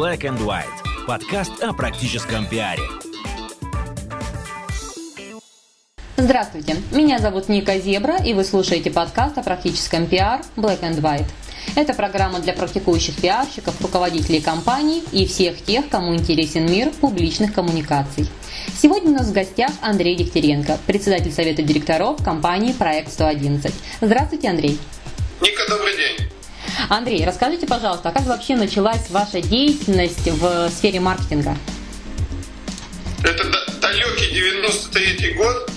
Black and White. Подкаст о практическом пиаре. Здравствуйте, меня зовут Ника Зебра, и вы слушаете подкаст о практическом пиар Black and White. Это программа для практикующих пиарщиков, руководителей компаний и всех тех, кому интересен мир публичных коммуникаций. Сегодня у нас в гостях Андрей Дегтяренко, председатель совета директоров компании «Проект 111». Здравствуйте, Андрей. Ника, добрый день. Андрей, расскажите, пожалуйста, а как вообще началась ваша деятельность в сфере маркетинга? Это далекий 93 год.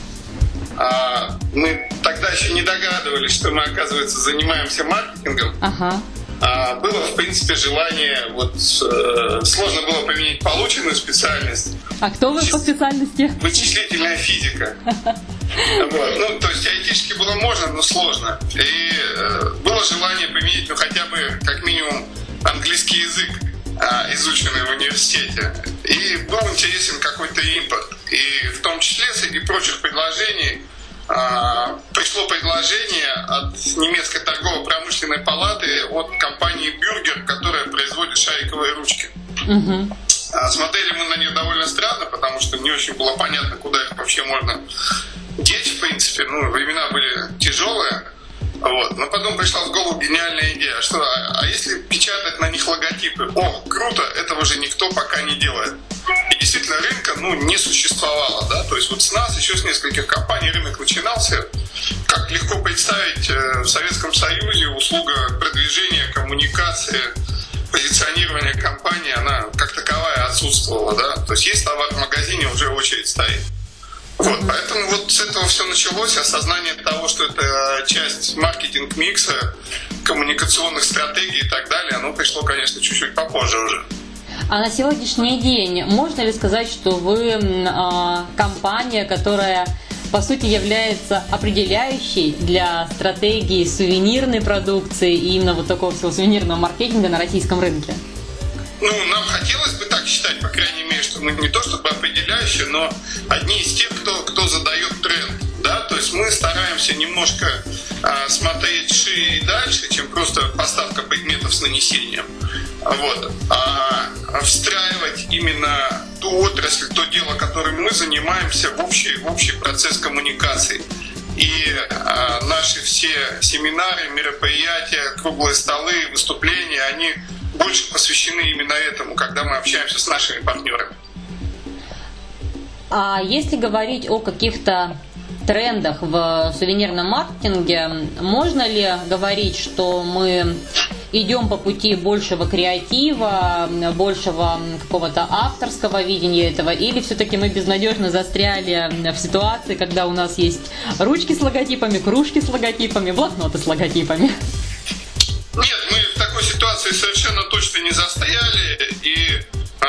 А мы тогда еще не догадывались, что мы, оказывается, занимаемся маркетингом. Ага. А, было, в принципе, желание, вот э, сложно было поменять полученную специальность. А кто вы по специальности? Вычислительная физика. Вот. Ну, то есть теоретически было можно, но сложно. И э, было желание поменять, ну, хотя бы, как минимум, английский язык, э, изученный в университете. И был интересен какой-то импорт. И в том числе, среди прочих предложений, пришло предложение от немецкой торгово-промышленной палаты от компании Бюргер, которая производит шариковые ручки. Угу. Смотрели мы на них довольно странно, потому что не очень было понятно, куда их вообще можно деть, в принципе. Ну, времена были тяжелые. Вот. Но потом пришла в голову гениальная идея, что а, а если печатать на них логотипы? О, круто, этого же никто пока не делает. И действительно рынка ну, не существовало. Да? То есть вот с нас, еще с нескольких компаний рынок начинался. Как легко представить э, в Советском Союзе услуга продвижения, коммуникации, позиционирования компании, она как таковая отсутствовала. Да? То есть есть товар в магазине, уже очередь стоит. Вот, поэтому вот с этого все началось, осознание того, что это часть маркетинг-микса, коммуникационных стратегий и так далее, оно пришло, конечно, чуть-чуть попозже уже. А на сегодняшний день можно ли сказать, что вы э, компания, которая по сути является определяющей для стратегии сувенирной продукции и именно вот такого всего сувенирного маркетинга на российском рынке? Ну, нам хотелось бы так считать, по крайней мере, что мы не то чтобы определяющие, но одни из тех, кто, кто задает тренд. Да? То есть мы стараемся немножко а, смотреть шире и дальше, чем просто поставка предметов с нанесением. Вот. А, а встраивать именно ту отрасль, то дело, которым мы занимаемся, в общий, в общий процесс коммуникации. И а, наши все семинары, мероприятия, круглые столы, выступления, они больше посвящены именно этому, когда мы общаемся с нашими партнерами. А если говорить о каких-то трендах в сувенирном маркетинге, можно ли говорить, что мы идем по пути большего креатива, большего какого-то авторского видения этого, или все-таки мы безнадежно застряли в ситуации, когда у нас есть ручки с логотипами, кружки с логотипами, блокноты с логотипами? Нет, мы в такой ситуации совершенно точно не застояли, и, э,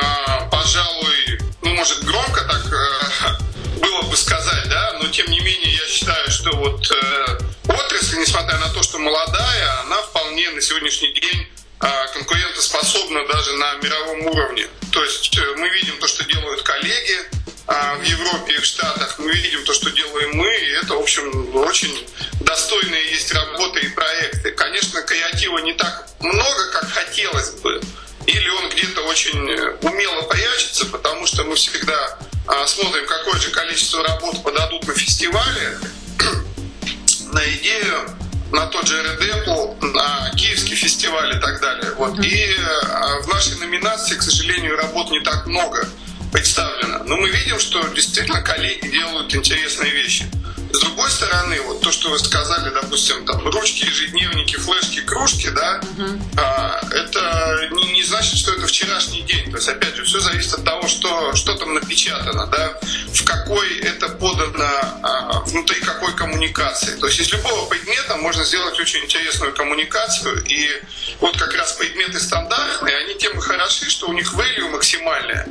пожалуй, ну, может, громко так э, было бы сказать, да, но тем не менее я считаю, что вот э, отрасль, несмотря на то, что молодая, она вполне на сегодняшний день э, конкурентоспособна даже на мировом уровне. То есть э, мы видим то, что делают коллеги, в Европе и в Штатах мы видим то, что делаем мы, и это, в общем, очень достойные есть работы и проекты. Конечно, креатива не так много, как хотелось бы, или он где-то очень умело прячется, потому что мы всегда а, смотрим, какое же количество работ подадут на фестивале, на идею, на тот же Редепл, на Киевский фестиваль и так далее. Вот. И а, в нашей номинации, к сожалению, работ не так много представлено. Но мы видим, что действительно коллеги делают интересные вещи. С другой стороны, вот то, что вы сказали, допустим, там ручки, ежедневники, флешки, кружки, да, uh-huh. а, это не, не значит, что это вчерашний день. То есть, опять же, все зависит от того, что, что там напечатано, да, в какой это подано, а, внутри какой коммуникации. То есть, из любого предмета можно сделать очень интересную коммуникацию, и вот как раз предметы стандартные, они тем и хороши, что у них value максимальная,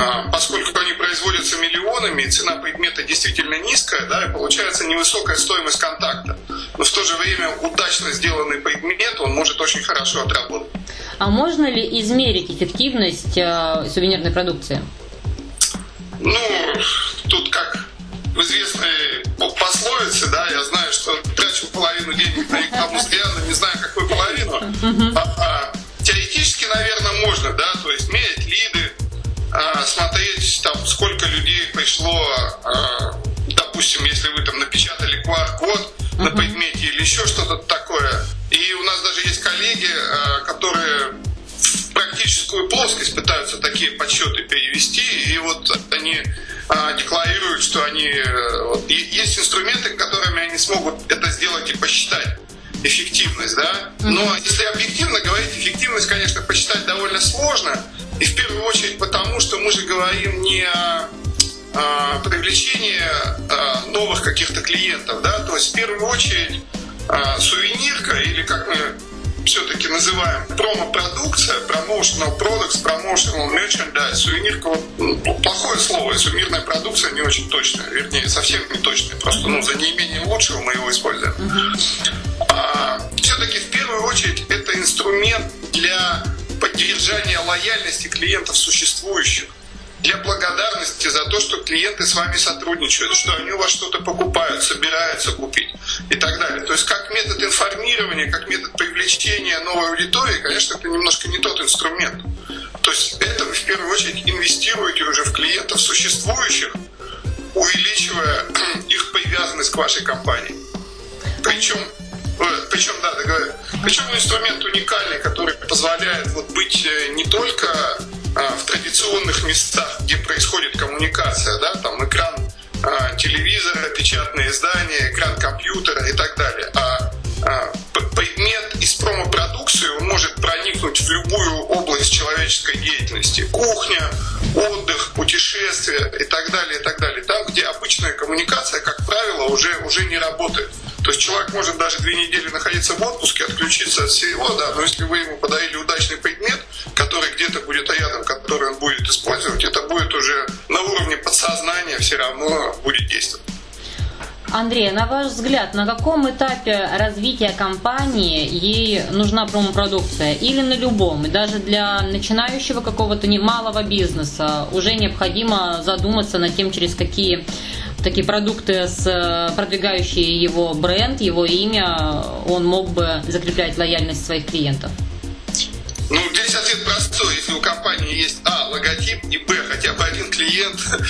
а, поскольку они производятся миллионами, и цена предмета действительно низкая, да, и получается невысокая стоимость контакта. Но в то же время удачно сделанный предмет, он может очень хорошо отработать. А можно ли измерить эффективность э, сувенирной продукции? Ну, тут как в известной пословице, да, я знаю, что трачу половину денег на рекламу взгляда, не знаю, какую половину. А, а, теоретически, наверное, можно, да, то есть мерить лиды, а, смотреть, там, сколько людей пришло, а, допустим, если вы там напечатали QR-код на предмете или еще что-то такое. И у нас даже есть коллеги, которые в практическую плоскость пытаются такие подсчеты перевести, и вот они а, декларируют, что они... Вот, есть инструменты, которыми они смогут это сделать и посчитать эффективность, да. Но если объективно говорить, эффективность, конечно, посчитать довольно сложно. И в первую очередь потому, что мы же говорим не о, о привлечении а, новых каких-то клиентов, да. То есть в первую очередь а, сувенирка или как мы все-таки называем промо-продукция, promotional products, promotional merchandise, сувенирка, вот, плохое слово, сувенирная продукция не очень точная, вернее, совсем не точная, просто ну, за неимением лучшего мы его используем. А, все-таки в первую очередь это инструмент для поддержания лояльности клиентов существующих для благодарности за то, что клиенты с вами сотрудничают, что они у вас что-то покупают, собираются купить и так далее. То есть как метод информирования, как метод привлечения новой аудитории, конечно, это немножко не тот инструмент. То есть это вы в первую очередь инвестируете уже в клиентов существующих, увеличивая их привязанность к вашей компании. Причем э, причем, да, договорю. Причем инструмент уникальный, который позволяет вот быть э, не только в традиционных местах, где происходит коммуникация, да, там экран а, телевизора, печатное издание, экран компьютера и так далее. А, а предмет из промо-продукции он может проникнуть в любую область человеческой деятельности. Кухня, отдых, путешествия и так далее, и так далее. Там, где обычная коммуникация, как правило, уже, уже не работает. То есть человек может даже две недели находиться в отпуске, отключиться от всего, да, но если вы ему подарили удачный предмет, который где-то будет рядом, который он будет использовать, это будет уже на уровне подсознания все равно будет действовать. Андрей, на ваш взгляд, на каком этапе развития компании ей нужна промо-продукция? Или на любом? И даже для начинающего какого-то немалого бизнеса уже необходимо задуматься над тем, через какие такие продукты, с, э, продвигающие его бренд, его имя, он мог бы закреплять лояльность своих клиентов? Ну, здесь ответ простой. Если у компании есть А, логотип, и Б, хотя бы один клиент,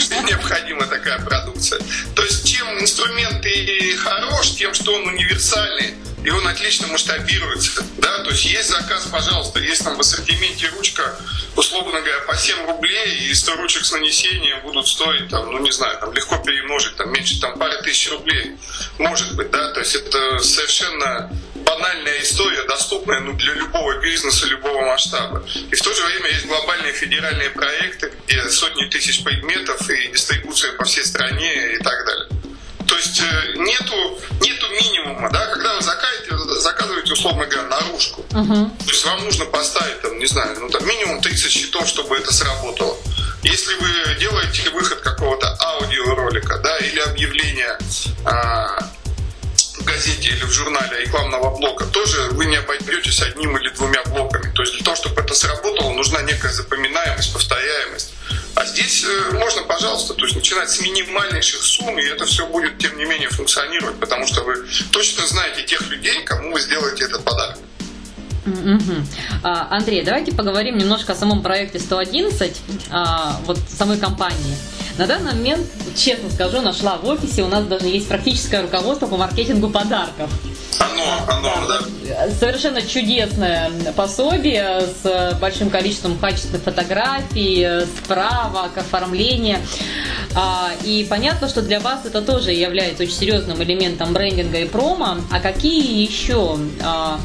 что необходима такая продукция. То есть, чем инструмент и хорош, тем, что он универсальный, и он отлично масштабируется. Да? То есть есть заказ, пожалуйста, есть там в ассортименте ручка, условно говоря, по 7 рублей, и 100 ручек с нанесением будут стоить, там, ну не знаю, там легко перемножить, там меньше там пары тысяч рублей. Может быть, да, то есть это совершенно банальная история, доступная ну, для любого бизнеса, любого масштаба. И в то же время есть глобальные федеральные проекты, где сотни тысяч предметов и дистрибуция по всей стране и так далее. Есть э, нету, нету минимума, да, когда вы заказываете, заказываете, условно говоря, наружку. Uh-huh. То есть вам нужно поставить, там, не знаю, ну там минимум 30 счетов, чтобы это сработало. Если вы делаете выход какого-то аудиоролика, да, или объявления а, в газете или в журнале рекламного блока, тоже вы не обойдетесь одним или двумя блоками. То есть для того, чтобы это сработало, нужна некая запоминаемость, повторяемость. А здесь э, можно, пожалуйста, то есть начинать с минимальнейших сумм, и это все будет, тем не менее, функционировать, потому что вы точно знаете тех людей, кому вы сделаете этот подарок. Угу. Андрей, давайте поговорим немножко о самом проекте 111, а, вот самой компании. На данный момент, честно скажу, нашла в офисе, у нас даже есть практическое руководство по маркетингу подарков. Оно, оно, да. Совершенно чудесное пособие с большим количеством качественных фотографий, справок, оформления. А, и понятно, что для вас это тоже является очень серьезным элементом брендинга и промо. А какие еще а,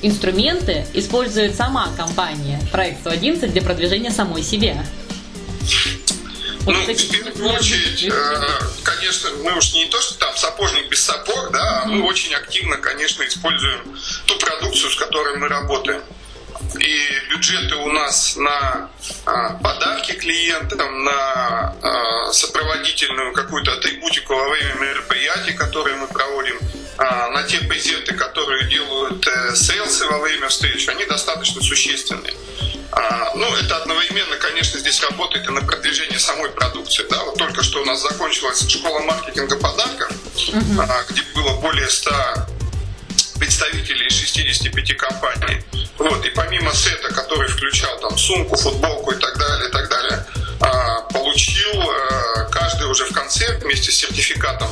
инструменты использует сама компания проект 111 для продвижения самой себя? Ну, в первую очередь, э, конечно, мы уж не то, что там сапожник без сапог, да, а мы очень активно, конечно, используем ту продукцию, с которой мы работаем. И бюджеты у нас на а, подарки клиентам, на а, сопроводительную какую-то атрибутику во время мероприятий, которые мы проводим, а, на те презенты, которые сейлсы во время встреч, они достаточно существенные. А, ну, это одновременно, конечно, здесь работает и на продвижение самой продукции. Да? Вот только что у нас закончилась школа маркетинга подарков, uh-huh. где было более 100 представителей из 65 компаний. Вот, и помимо сета, который включал там сумку, футболку и так далее, и так далее, а, получил вместе с сертификатом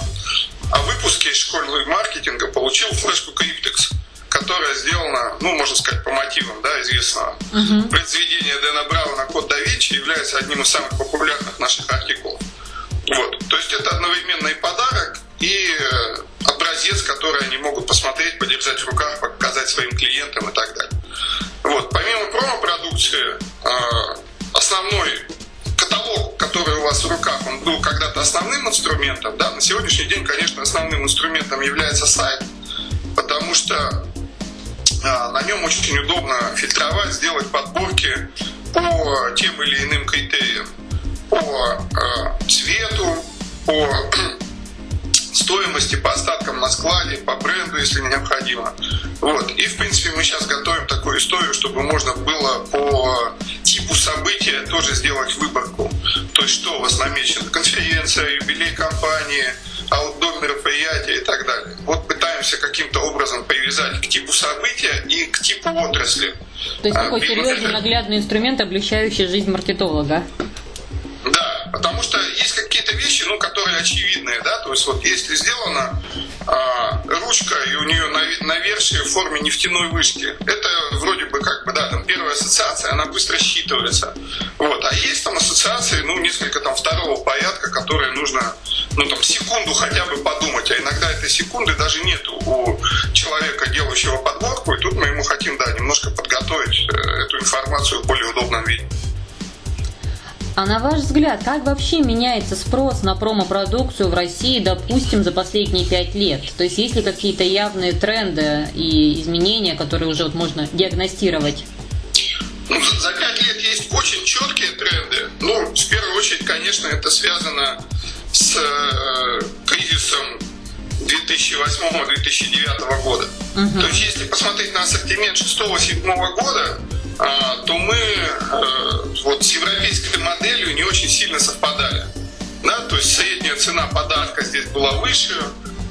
о выпуске из школы маркетинга получил флешку Cryptex, которая сделана, ну, можно сказать, по мотивам, да, известного. Uh-huh. Произведение Дэна Брауна «Код да Винчи» является одним из самых популярных наших артикулов. Вот. То есть это одновременно и подарок, и э, образец, который они могут посмотреть, подержать в руках, показать своим клиентам и так далее. Вот. Помимо промо-продукции, э, основной каталог, который у вас в руках, он был когда-то основным инструментом. Да, на сегодняшний день, конечно, основным инструментом является сайт, потому что на нем очень удобно фильтровать, сделать подборки по тем или иным критериям, по э, цвету, по стоимости по остаткам на складе, по бренду, если необходимо. Вот. И, в принципе, мы сейчас готовим такую историю, чтобы можно было по типу события тоже сделать выборку. То есть, что у вас намечено? Конференция, юбилей компании, аутдор мероприятия и так далее. Вот пытаемся каким-то образом привязать к типу события и к типу отрасли. То есть такой а, серьезный наглядный инструмент, облегчающий жизнь маркетолога. Да, потому что которые очевидные, да, то есть вот если сделана а, ручка и у нее навершие в форме нефтяной вышки, это вроде бы как бы, да, там первая ассоциация, она быстро считывается. Вот, а есть там ассоциации, ну, несколько там второго порядка, которые нужно, ну, там, секунду хотя бы подумать, а иногда этой секунды даже нет у человека, делающего подборку, и тут мы ему хотим, да, немножко подготовить э, эту информацию в более удобном виде. А на ваш взгляд, как вообще меняется спрос на промо-продукцию в России, допустим, за последние пять лет? То есть есть ли какие-то явные тренды и изменения, которые уже вот можно диагностировать? Ну, за пять лет есть очень четкие тренды. Ну, в первую очередь, конечно, это связано с э, кризисом 2008-2009 года. Угу. То есть, если посмотреть на ассортимент 6-7 года, то мы э, вот с европейской моделью не очень сильно совпадали. Да? То есть средняя цена подарка здесь была выше,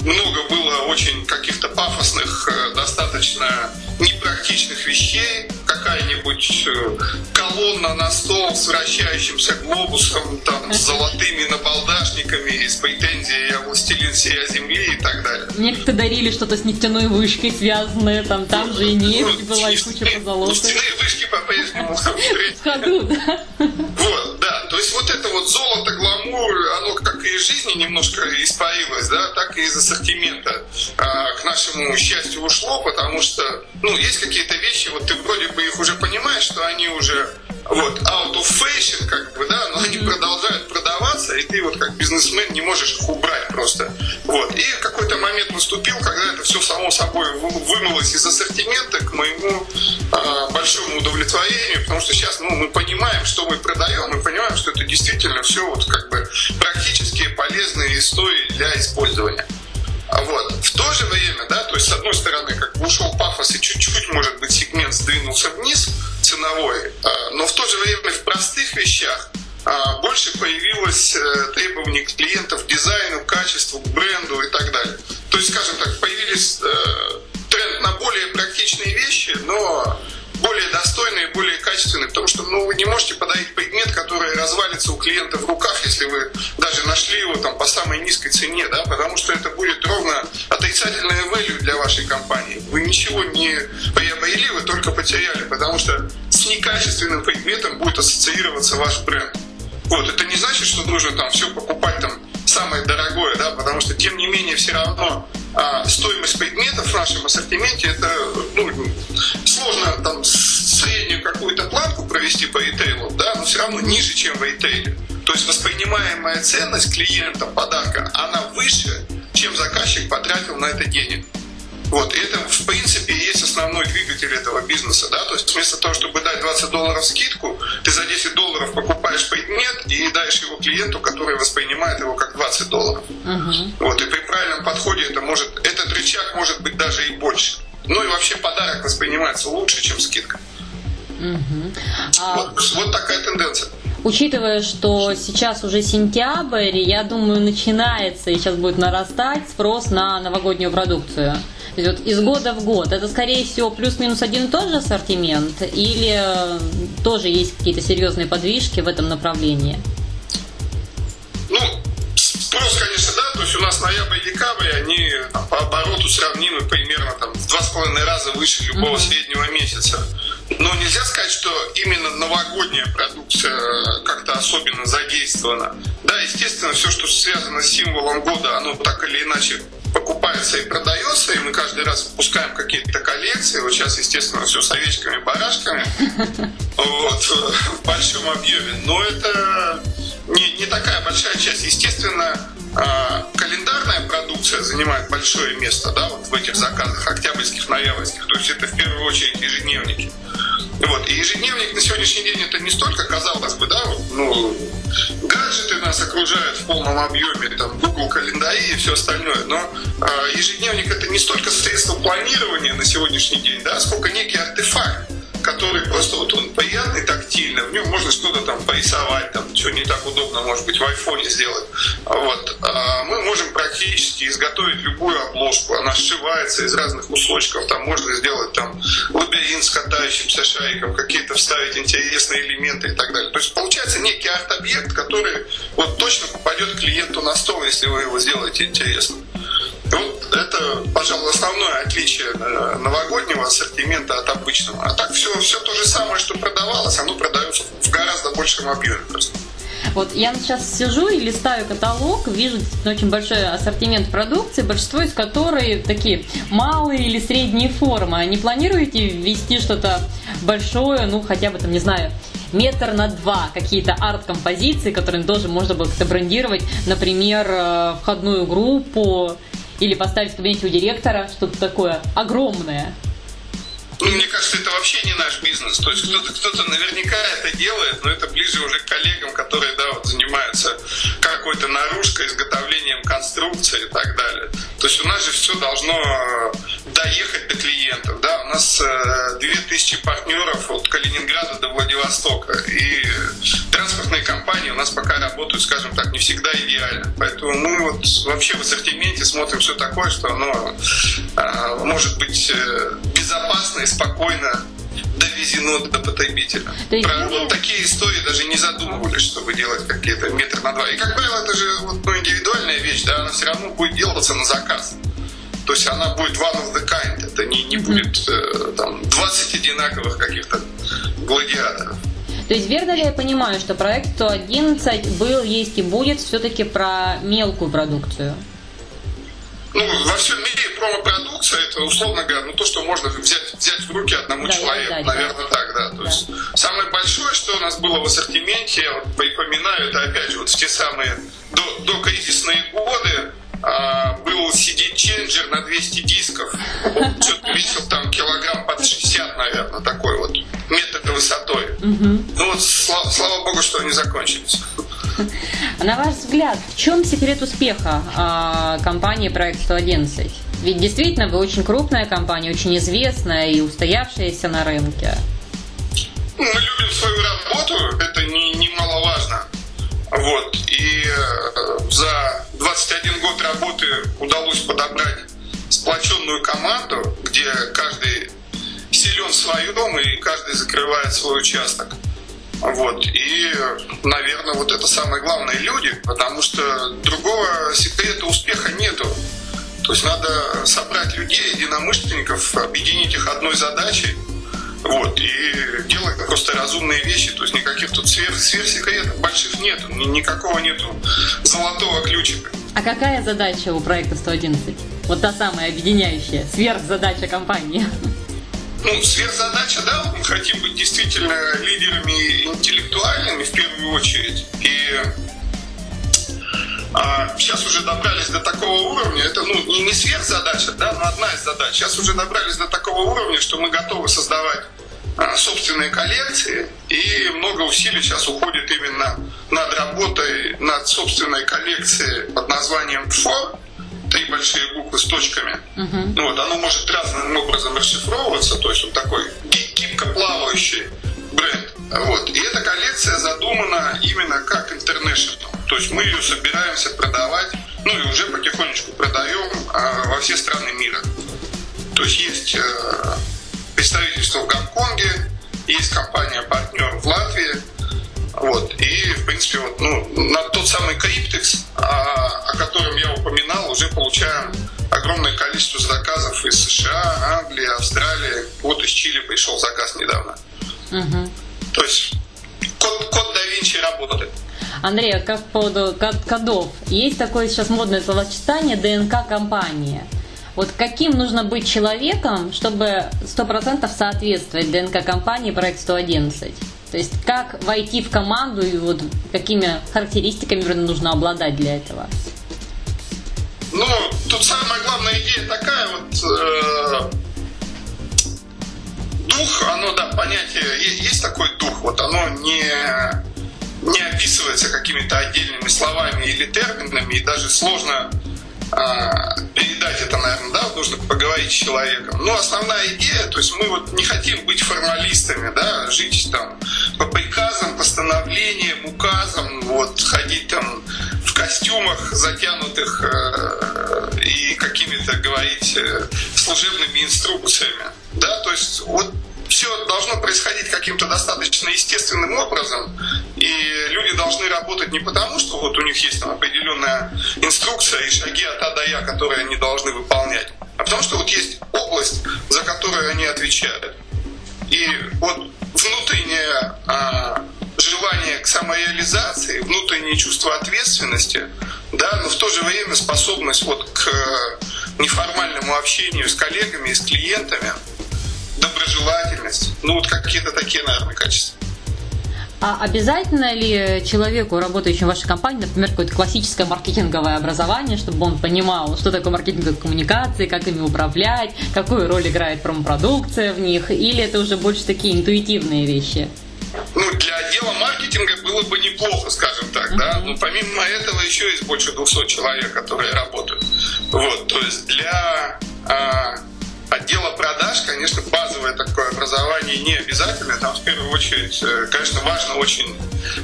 много было очень каких-то пафосных, э, достаточно непрактичных вещей, какая-нибудь э, колонна на стол с вращающимся глобусом, там, с золотыми набалдашниками и с претензией «Я властелин сия земли» и так далее. Мне как-то дарили что-то с нефтяной вышкой связанное, там, там же и нефть ну, была, и куча позолоты. Нефтяные вышки по-прежнему в ходу, да? Есть вот это вот золото, гламур, оно как и из жизни немножко испарилось, да, так и из ассортимента а, к нашему счастью ушло, потому что, ну, есть какие-то вещи, вот ты вроде бы их уже понимаешь, что они уже вот, out of fashion, как бы, да, но они продолжают продаваться, и ты вот как бизнесмен не можешь их убрать просто. Вот. И какой-то момент наступил, когда это все само собой вымылось из ассортимента к моему большому удовлетворению, потому что сейчас ну, мы понимаем, что мы продаем, мы понимаем, что это действительно все вот как бы практически полезные истории для использования. Вот. В то же время, да, то есть с одной стороны, как бы ушел пафос и чуть-чуть, может быть, сегмент сдвинулся вниз ценовой, а, но в то же время в простых вещах а, больше появилось э, требований клиентов к дизайну, качеству, к бренду и так далее. То есть, скажем так, появились э, тренд на более практичные вещи, но более достойные, более качественные, потому что ну, вы не можете подарить предмет, который развалится у клиента в руках, если вы даже нашли его там по самой низкой цене, да, потому что это будет ровно отрицательное value для вашей компании. Вы ничего не приобрели, вы только потеряли, потому что с некачественным предметом будет ассоциироваться ваш бренд. Вот, это не значит, что нужно там все покупать там самое дорогое, да, потому что тем не менее все равно а, стоимость предметов в нашем ассортименте это ну, сложно там среднюю какую-то планку провести по ритейлу, да, но все равно ниже, чем в ритейле. То есть воспринимаемая ценность клиента подарка, она выше, чем заказчик потратил на это денег. Вот, и это, в принципе, есть основной двигатель этого бизнеса, да, то есть вместо того, чтобы дать 20 долларов скидку, ты за 10 долларов покупаешь предмет и даешь его клиенту, который воспринимает его как 20 долларов. Uh-huh. Вот, и при правильном подходе это может, этот рычаг может быть даже и больше. Ну и вообще подарок воспринимается лучше, чем скидка. Угу. А... Вот, вот такая тенденция. Учитывая, что сейчас уже сентябрь, я думаю, начинается и сейчас будет нарастать спрос на новогоднюю продукцию. То есть вот из года в год. Это, скорее всего, плюс-минус один и тот же ассортимент или тоже есть какие-то серьезные подвижки в этом направлении? Ну, спрос, декабрь, они там, по обороту сравнимы примерно там, в два с половиной раза выше любого mm-hmm. среднего месяца. Но нельзя сказать, что именно новогодняя продукция как-то особенно задействована. Да, естественно, все, что связано с символом года, оно так или иначе покупается и продается, и мы каждый раз выпускаем какие-то коллекции. Вот сейчас, естественно, все с овечками, барашками. Вот, в большом объеме. Но это не, не такая большая часть. Естественно, а, календарная продукция занимает большое место да, вот в этих заказах, октябрьских, ноябрьских. То есть это в первую очередь ежедневники. Вот. И ежедневник на сегодняшний день это не столько, казалось бы, да, ну, гаджеты нас окружают в полном объеме, там, Google календари и все остальное, но э, ежедневник это не столько средство планирования на сегодняшний день, да, сколько некий артефакт, который просто вот он приятный тактильно, в нем можно что-то там порисовать, там, что не так удобно, может быть, в айфоне сделать. Вот. А мы можем практически изготовить любую обложку, она сшивается из разных кусочков, там можно сделать там лабиринт с катающимся шариком, какие-то вставить интересные элементы и так далее. То есть получается некий арт-объект, который вот точно попадет клиенту на стол, если вы его сделаете интересным. Вот это, пожалуй, основное отличие э, новогоднего ассортимента от обычного. А так все, все то же самое, что продавалось, оно продается в гораздо большем объеме просто. Вот я сейчас сижу и листаю каталог, вижу очень большой ассортимент продукции, большинство из которой такие малые или средние формы. А не планируете ввести что-то большое, ну хотя бы там, не знаю, метр на два какие-то арт-композиции, которые тоже можно было как-то брендировать, например, э, входную группу или поставить в кабинете у директора что-то такое огромное. Ну, мне кажется, это вообще не наш бизнес. То есть кто-то кто наверняка это делает, но это ближе уже к коллегам, которые да, вот, занимаются какой-то наружкой, изготовлением конструкции и так далее. То есть у нас же все должно доехать до клиентов. Да? У нас 2000 э, партнеров от Калининграда до Владивостока. И транспортные компании у нас пока работают, скажем так, не всегда идеально. Поэтому мы вот вообще в ассортименте смотрим все такое, что оно а, может быть э, безопасно и спокойно довезено до потребителя. То есть, Про вот такие истории даже не задумывались, чтобы делать какие-то метр на два. И, как правило, это же вот, ну, индивидуальная вещь, да, она все равно будет делаться на заказ. То есть она будет one of the kind. Это не, не будет э, там 20 одинаковых каких-то гладиаторов. То есть верно ли я понимаю, что проект 111 был, есть и будет все-таки про мелкую продукцию? Ну, во всем мире промо-продукция это, условно говоря, ну, то, что можно взять, взять в руки одному да, человеку, да, наверное, да. так, да. То да. есть самое большое, что у нас было в ассортименте, я вот припоминаю, это опять же вот в те самые до, кризисные годы, а, был CD-ченджер на 200 дисков. Он что-то весил там килограмм под 60, наверное, такой вот метр высотой. Угу. Ну вот слава, слава богу, что они закончились. На ваш взгляд, в чем секрет успеха э, компании Проект 111? Ведь действительно вы очень крупная компания, очень известная и устоявшаяся на рынке. Мы любим свою работу, это немаловажно. Не вот. И э, за 21 год работы удалось подобрать сплоченную команду, где каждый силен в своем и каждый закрывает свой участок. Вот. И, наверное, вот это самое главное люди, потому что другого секрета успеха нету. То есть надо собрать людей, единомышленников, объединить их одной задачей – вот, и делать просто разумные вещи, то есть никаких тут сверх, сверхсекретов больших нету, никакого нету золотого ключика. А какая задача у проекта 111? Вот та самая объединяющая, сверхзадача компании. Ну, сверхзадача, да, мы хотим быть действительно лидерами интеллектуальными в первую очередь. И а, сейчас уже добрались до такого уровня, это ну, не, не сверхзадача, да, но одна из задач. Сейчас уже добрались до такого уровня, что мы готовы создавать а, собственные коллекции, и много усилий сейчас уходит именно над работой над собственной коллекцией под названием ПФО, три большие буквы с точками. Uh-huh. Ну, вот, оно может разным образом расшифровываться, то есть он такой гибко плавающий бренд. Вот. И эта коллекция задумана именно как international. То есть мы ее собираемся продавать, ну и уже потихонечку продаем а, во все страны мира. То есть есть э, представительство в Гонконге, есть компания-партнер в Латвии, вот, и в принципе, вот, ну, на тот самый Cryptex, о, о котором я упоминал, уже получаем огромное количество заказов из США, Англии, Австралии. Вот из Чили пришел заказ недавно. Угу. То есть код, код да Винчи работает. Андрей, а как по поводу кодов. Есть такое сейчас модное словосочетание ДНК компания. Вот каким нужно быть человеком, чтобы 100% соответствовать ДНК компании проект 111? То есть как войти в команду и вот какими характеристиками нужно обладать для этого? Ну, тут самая главная идея такая вот э, дух, оно, да, понятие, есть такой дух, вот оно не не описывается какими-то отдельными словами или терминами, и даже сложно а, передать это, наверное, да, нужно поговорить с человеком. Но основная идея, то есть мы вот не хотим быть формалистами, да, жить там по приказам, постановлениям, указам, вот ходить там в костюмах затянутых э, и какими-то говорить э, служебными инструкциями, да, то есть вот все должно происходить каким-то достаточно естественным образом, и люди должны работать не потому, что вот у них есть там определенная инструкция и шаги от А до Я, которые они должны выполнять, а потому что вот есть область, за которую они отвечают. И вот внутреннее а, желание к самореализации, внутреннее чувство ответственности, да, но в то же время способность вот к неформальному общению с коллегами с клиентами – доброжелательность. Ну, вот какие-то такие, наверное, качества. А обязательно ли человеку, работающему в вашей компании, например, какое-то классическое маркетинговое образование, чтобы он понимал, что такое маркетинговые коммуникации, как ими управлять, какую роль играет промопродукция в них, или это уже больше такие интуитивные вещи? Ну, для отдела маркетинга было бы неплохо, скажем так, uh-huh. да. Но помимо этого еще есть больше 200 человек, которые работают. Вот, то есть для а, отдела продаж, конечно, базовое такое образование не обязательно. Там в первую очередь, э, конечно, важно очень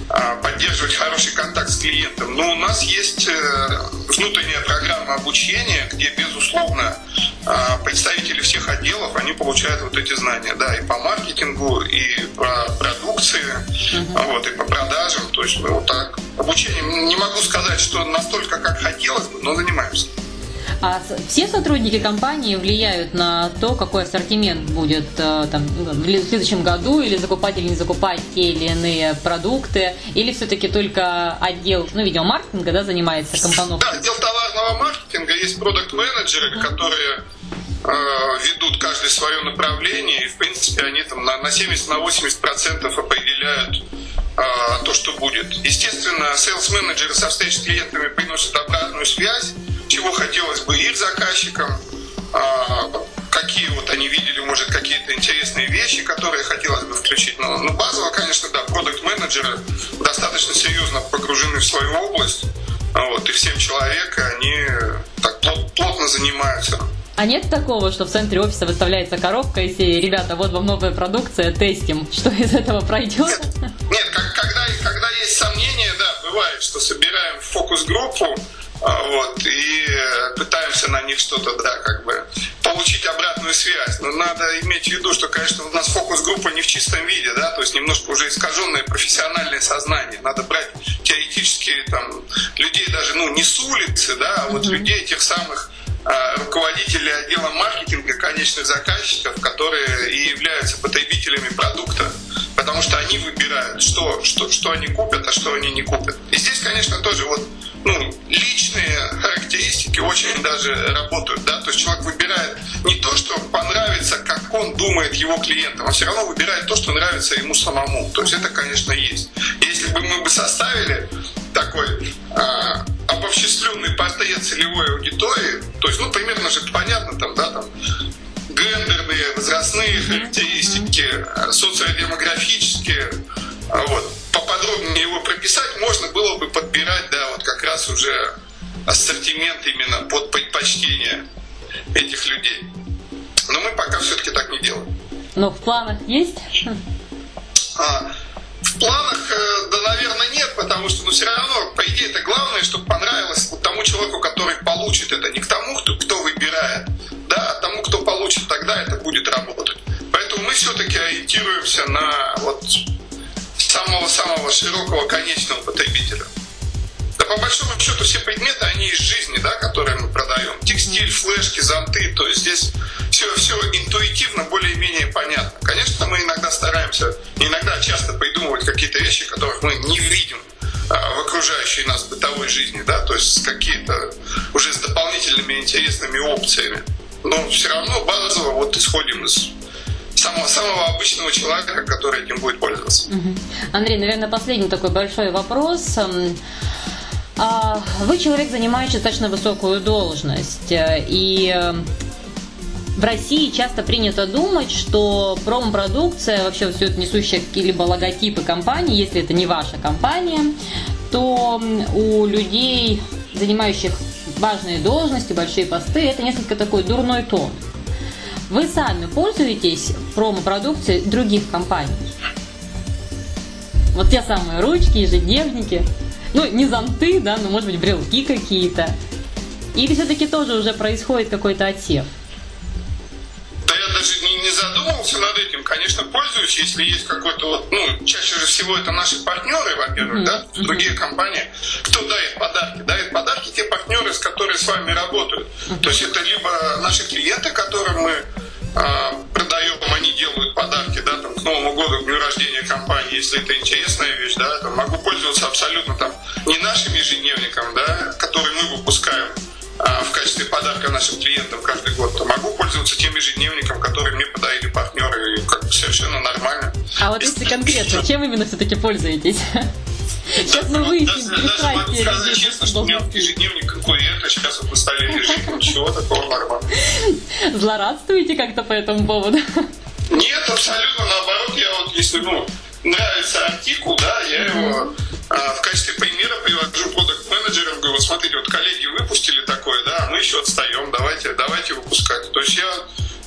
а, поддерживать хороший контакт с клиентом. Но у нас есть э, внутренняя программа обучения, где, безусловно, а, представители всех отделов, они получают вот эти знания, да, и по маркетингу, и по продукции, uh-huh. вот, и по продажам. То есть мы вот так обучением не могу сказать, что настолько, как хотелось бы, но занимаемся. А все сотрудники компании влияют на то, какой ассортимент будет э, там, в следующем году, или закупать или не закупать те или иные продукты, или все-таки только отдел, ну, видимо, маркетинга, да, занимается компоновкой? Да, отдел товарного маркетинга, есть продукт-менеджеры, mm-hmm. которые э, ведут каждое свое направление, и, в принципе, они там на, на 70-80% определяют э, то, что будет. Естественно, sales-менеджеры со встреч с клиентами приносят обратную связь, чего хотелось бы их заказчикам, а, какие вот они видели, может, какие-то интересные вещи, которые хотелось бы включить. Но, ну, базово, конечно, да, продукт-менеджеры достаточно серьезно погружены в свою область, вот, и всем человек, они так плотно занимаются. А нет такого, что в центре офиса выставляется коробка и все, ребята, вот вам новая продукция, тестим, что из этого пройдет? Нет, нет как, когда, когда есть сомнения, да, бывает, что собираем фокус-группу, а, вот, и э, пытаемся на них что-то, да, как бы получить обратную связь. Но надо иметь в виду, что, конечно, у нас фокус-группа не в чистом виде, да, то есть немножко уже искаженное профессиональное сознание. Надо брать теоретически там людей даже, ну, не с улицы, да, а вот mm-hmm. людей тех самых а, руководителей отдела маркетинга, конечных заказчиков, которые и являются потребителями продукта, потому что они выбирают, что, что, что они купят, а что они не купят. И здесь, конечно, тоже вот ну, личные характеристики очень даже работают, да, то есть человек выбирает не то, что понравится, как он думает его клиентам, а все равно выбирает то, что нравится ему самому. То есть это, конечно, есть. Если бы мы бы составили такой а, обобществленный портрет целевой аудитории, то есть, ну, примерно же понятно, там, да, там, гендерные, возрастные характеристики, социодемографические, вот, поподробнее его прописать, можно было бы подбирать, да, вот как раз уже ассортимент именно под предпочтение этих людей. Но мы пока все-таки так не делаем. Но в планах есть? А, в планах, э, да, наверное, нет, потому что, ну, все равно, по идее, это главное, чтобы понравилось вот тому человеку, который получит это, не к тому, кто, кто выбирает, да, а тому, кто получит, тогда это будет работать. Поэтому мы все-таки ориентируемся на вот самого-самого широкого конечного потребителя. Да по большому счету все предметы, они из жизни, да, которые мы продаем. Текстиль, флешки, зонты, то есть здесь все, все интуитивно более-менее понятно. Конечно, мы иногда стараемся, иногда часто придумывать какие-то вещи, которых мы не видим а, в окружающей нас бытовой жизни, да, то есть какие-то уже с дополнительными интересными опциями. Но все равно базово вот исходим из самого, самого обычного человека, который этим будет пользоваться. Андрей, наверное, последний такой большой вопрос. А, вы человек, занимающий достаточно высокую должность, э, и э, в России часто принято думать, что промо-продукция, вообще все это несущая какие-либо логотипы компании, если это не ваша компания, то у людей, занимающих важные должности, большие посты, это несколько такой дурной тон. Вы сами пользуетесь промо-продукцией других компаний? Вот те самые ручки, ежедневники. Ну, не зонты, да, но может быть брелки какие-то. Или все-таки тоже уже происходит какой-то отсев? Не задумывался над этим. Конечно, пользуюсь, если есть какой-то вот, ну, чаще же всего это наши партнеры, во-первых, да, другие компании. Кто дает подарки? Дает подарки те партнеры, с которыми с вами работают. То есть это либо наши клиенты, которым мы а, продаем, они делают подарки, да, там, к Новому году, к дню рождения компании, если это интересная вещь, да, там, могу пользоваться абсолютно там не нашим ежедневником, да, который мы выпускаем а, в качестве подарка нашим клиентам каждый год, то могу пользоваться тем ежедневником, который мне А вот если конкретно, чем именно все-таки пользуетесь? Сейчас мы выясним, даже, даже могу сказать честно, что у меня ежедневник конкурента, сейчас вот столе лежит, ничего такого нормально. Злорадствуете как-то по этому поводу? Нет, абсолютно наоборот. Я вот, если, ну, нравится артикул, да, я его а, в качестве примера привожу продукт менеджерам говорю, вот смотрите, вот коллеги выпустили такое, да, мы еще отстаем, давайте, давайте выпускать. То есть я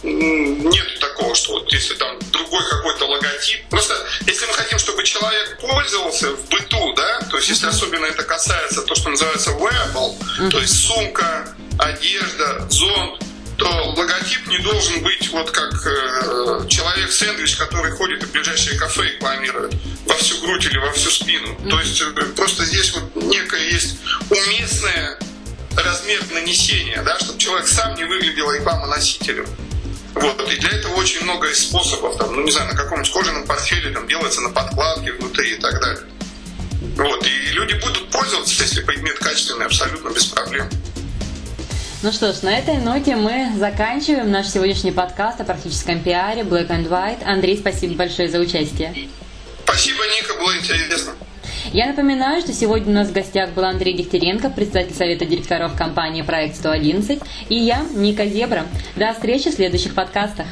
нет такого, что вот если там другой какой-то логотип. Просто если мы хотим, чтобы человек пользовался в быту, да, то есть если особенно это касается то, что называется wearable, то есть сумка, одежда, зонт, то логотип не должен быть вот как э, человек-сэндвич, который ходит в ближайшее кафе и рекламирует во всю грудь или во всю спину. То есть э, просто здесь вот некое есть уместное размер нанесения, да, чтобы человек сам не выглядел рекламоносителем. Вот, и для этого очень много способов, там, ну не знаю, на каком-нибудь кожаном портфеле там делается на подкладке внутри и так далее. Вот, и люди будут пользоваться, если предмет качественный, абсолютно без проблем. Ну что ж, на этой ноте мы заканчиваем наш сегодняшний подкаст о практическом пиаре Black and White. Андрей, спасибо большое за участие. Спасибо, Ника, было интересно. Я напоминаю, что сегодня у нас в гостях был Андрей Дегтяренко, председатель Совета директоров компании «Проект 111», и я, Ника Зебра. До встречи в следующих подкастах.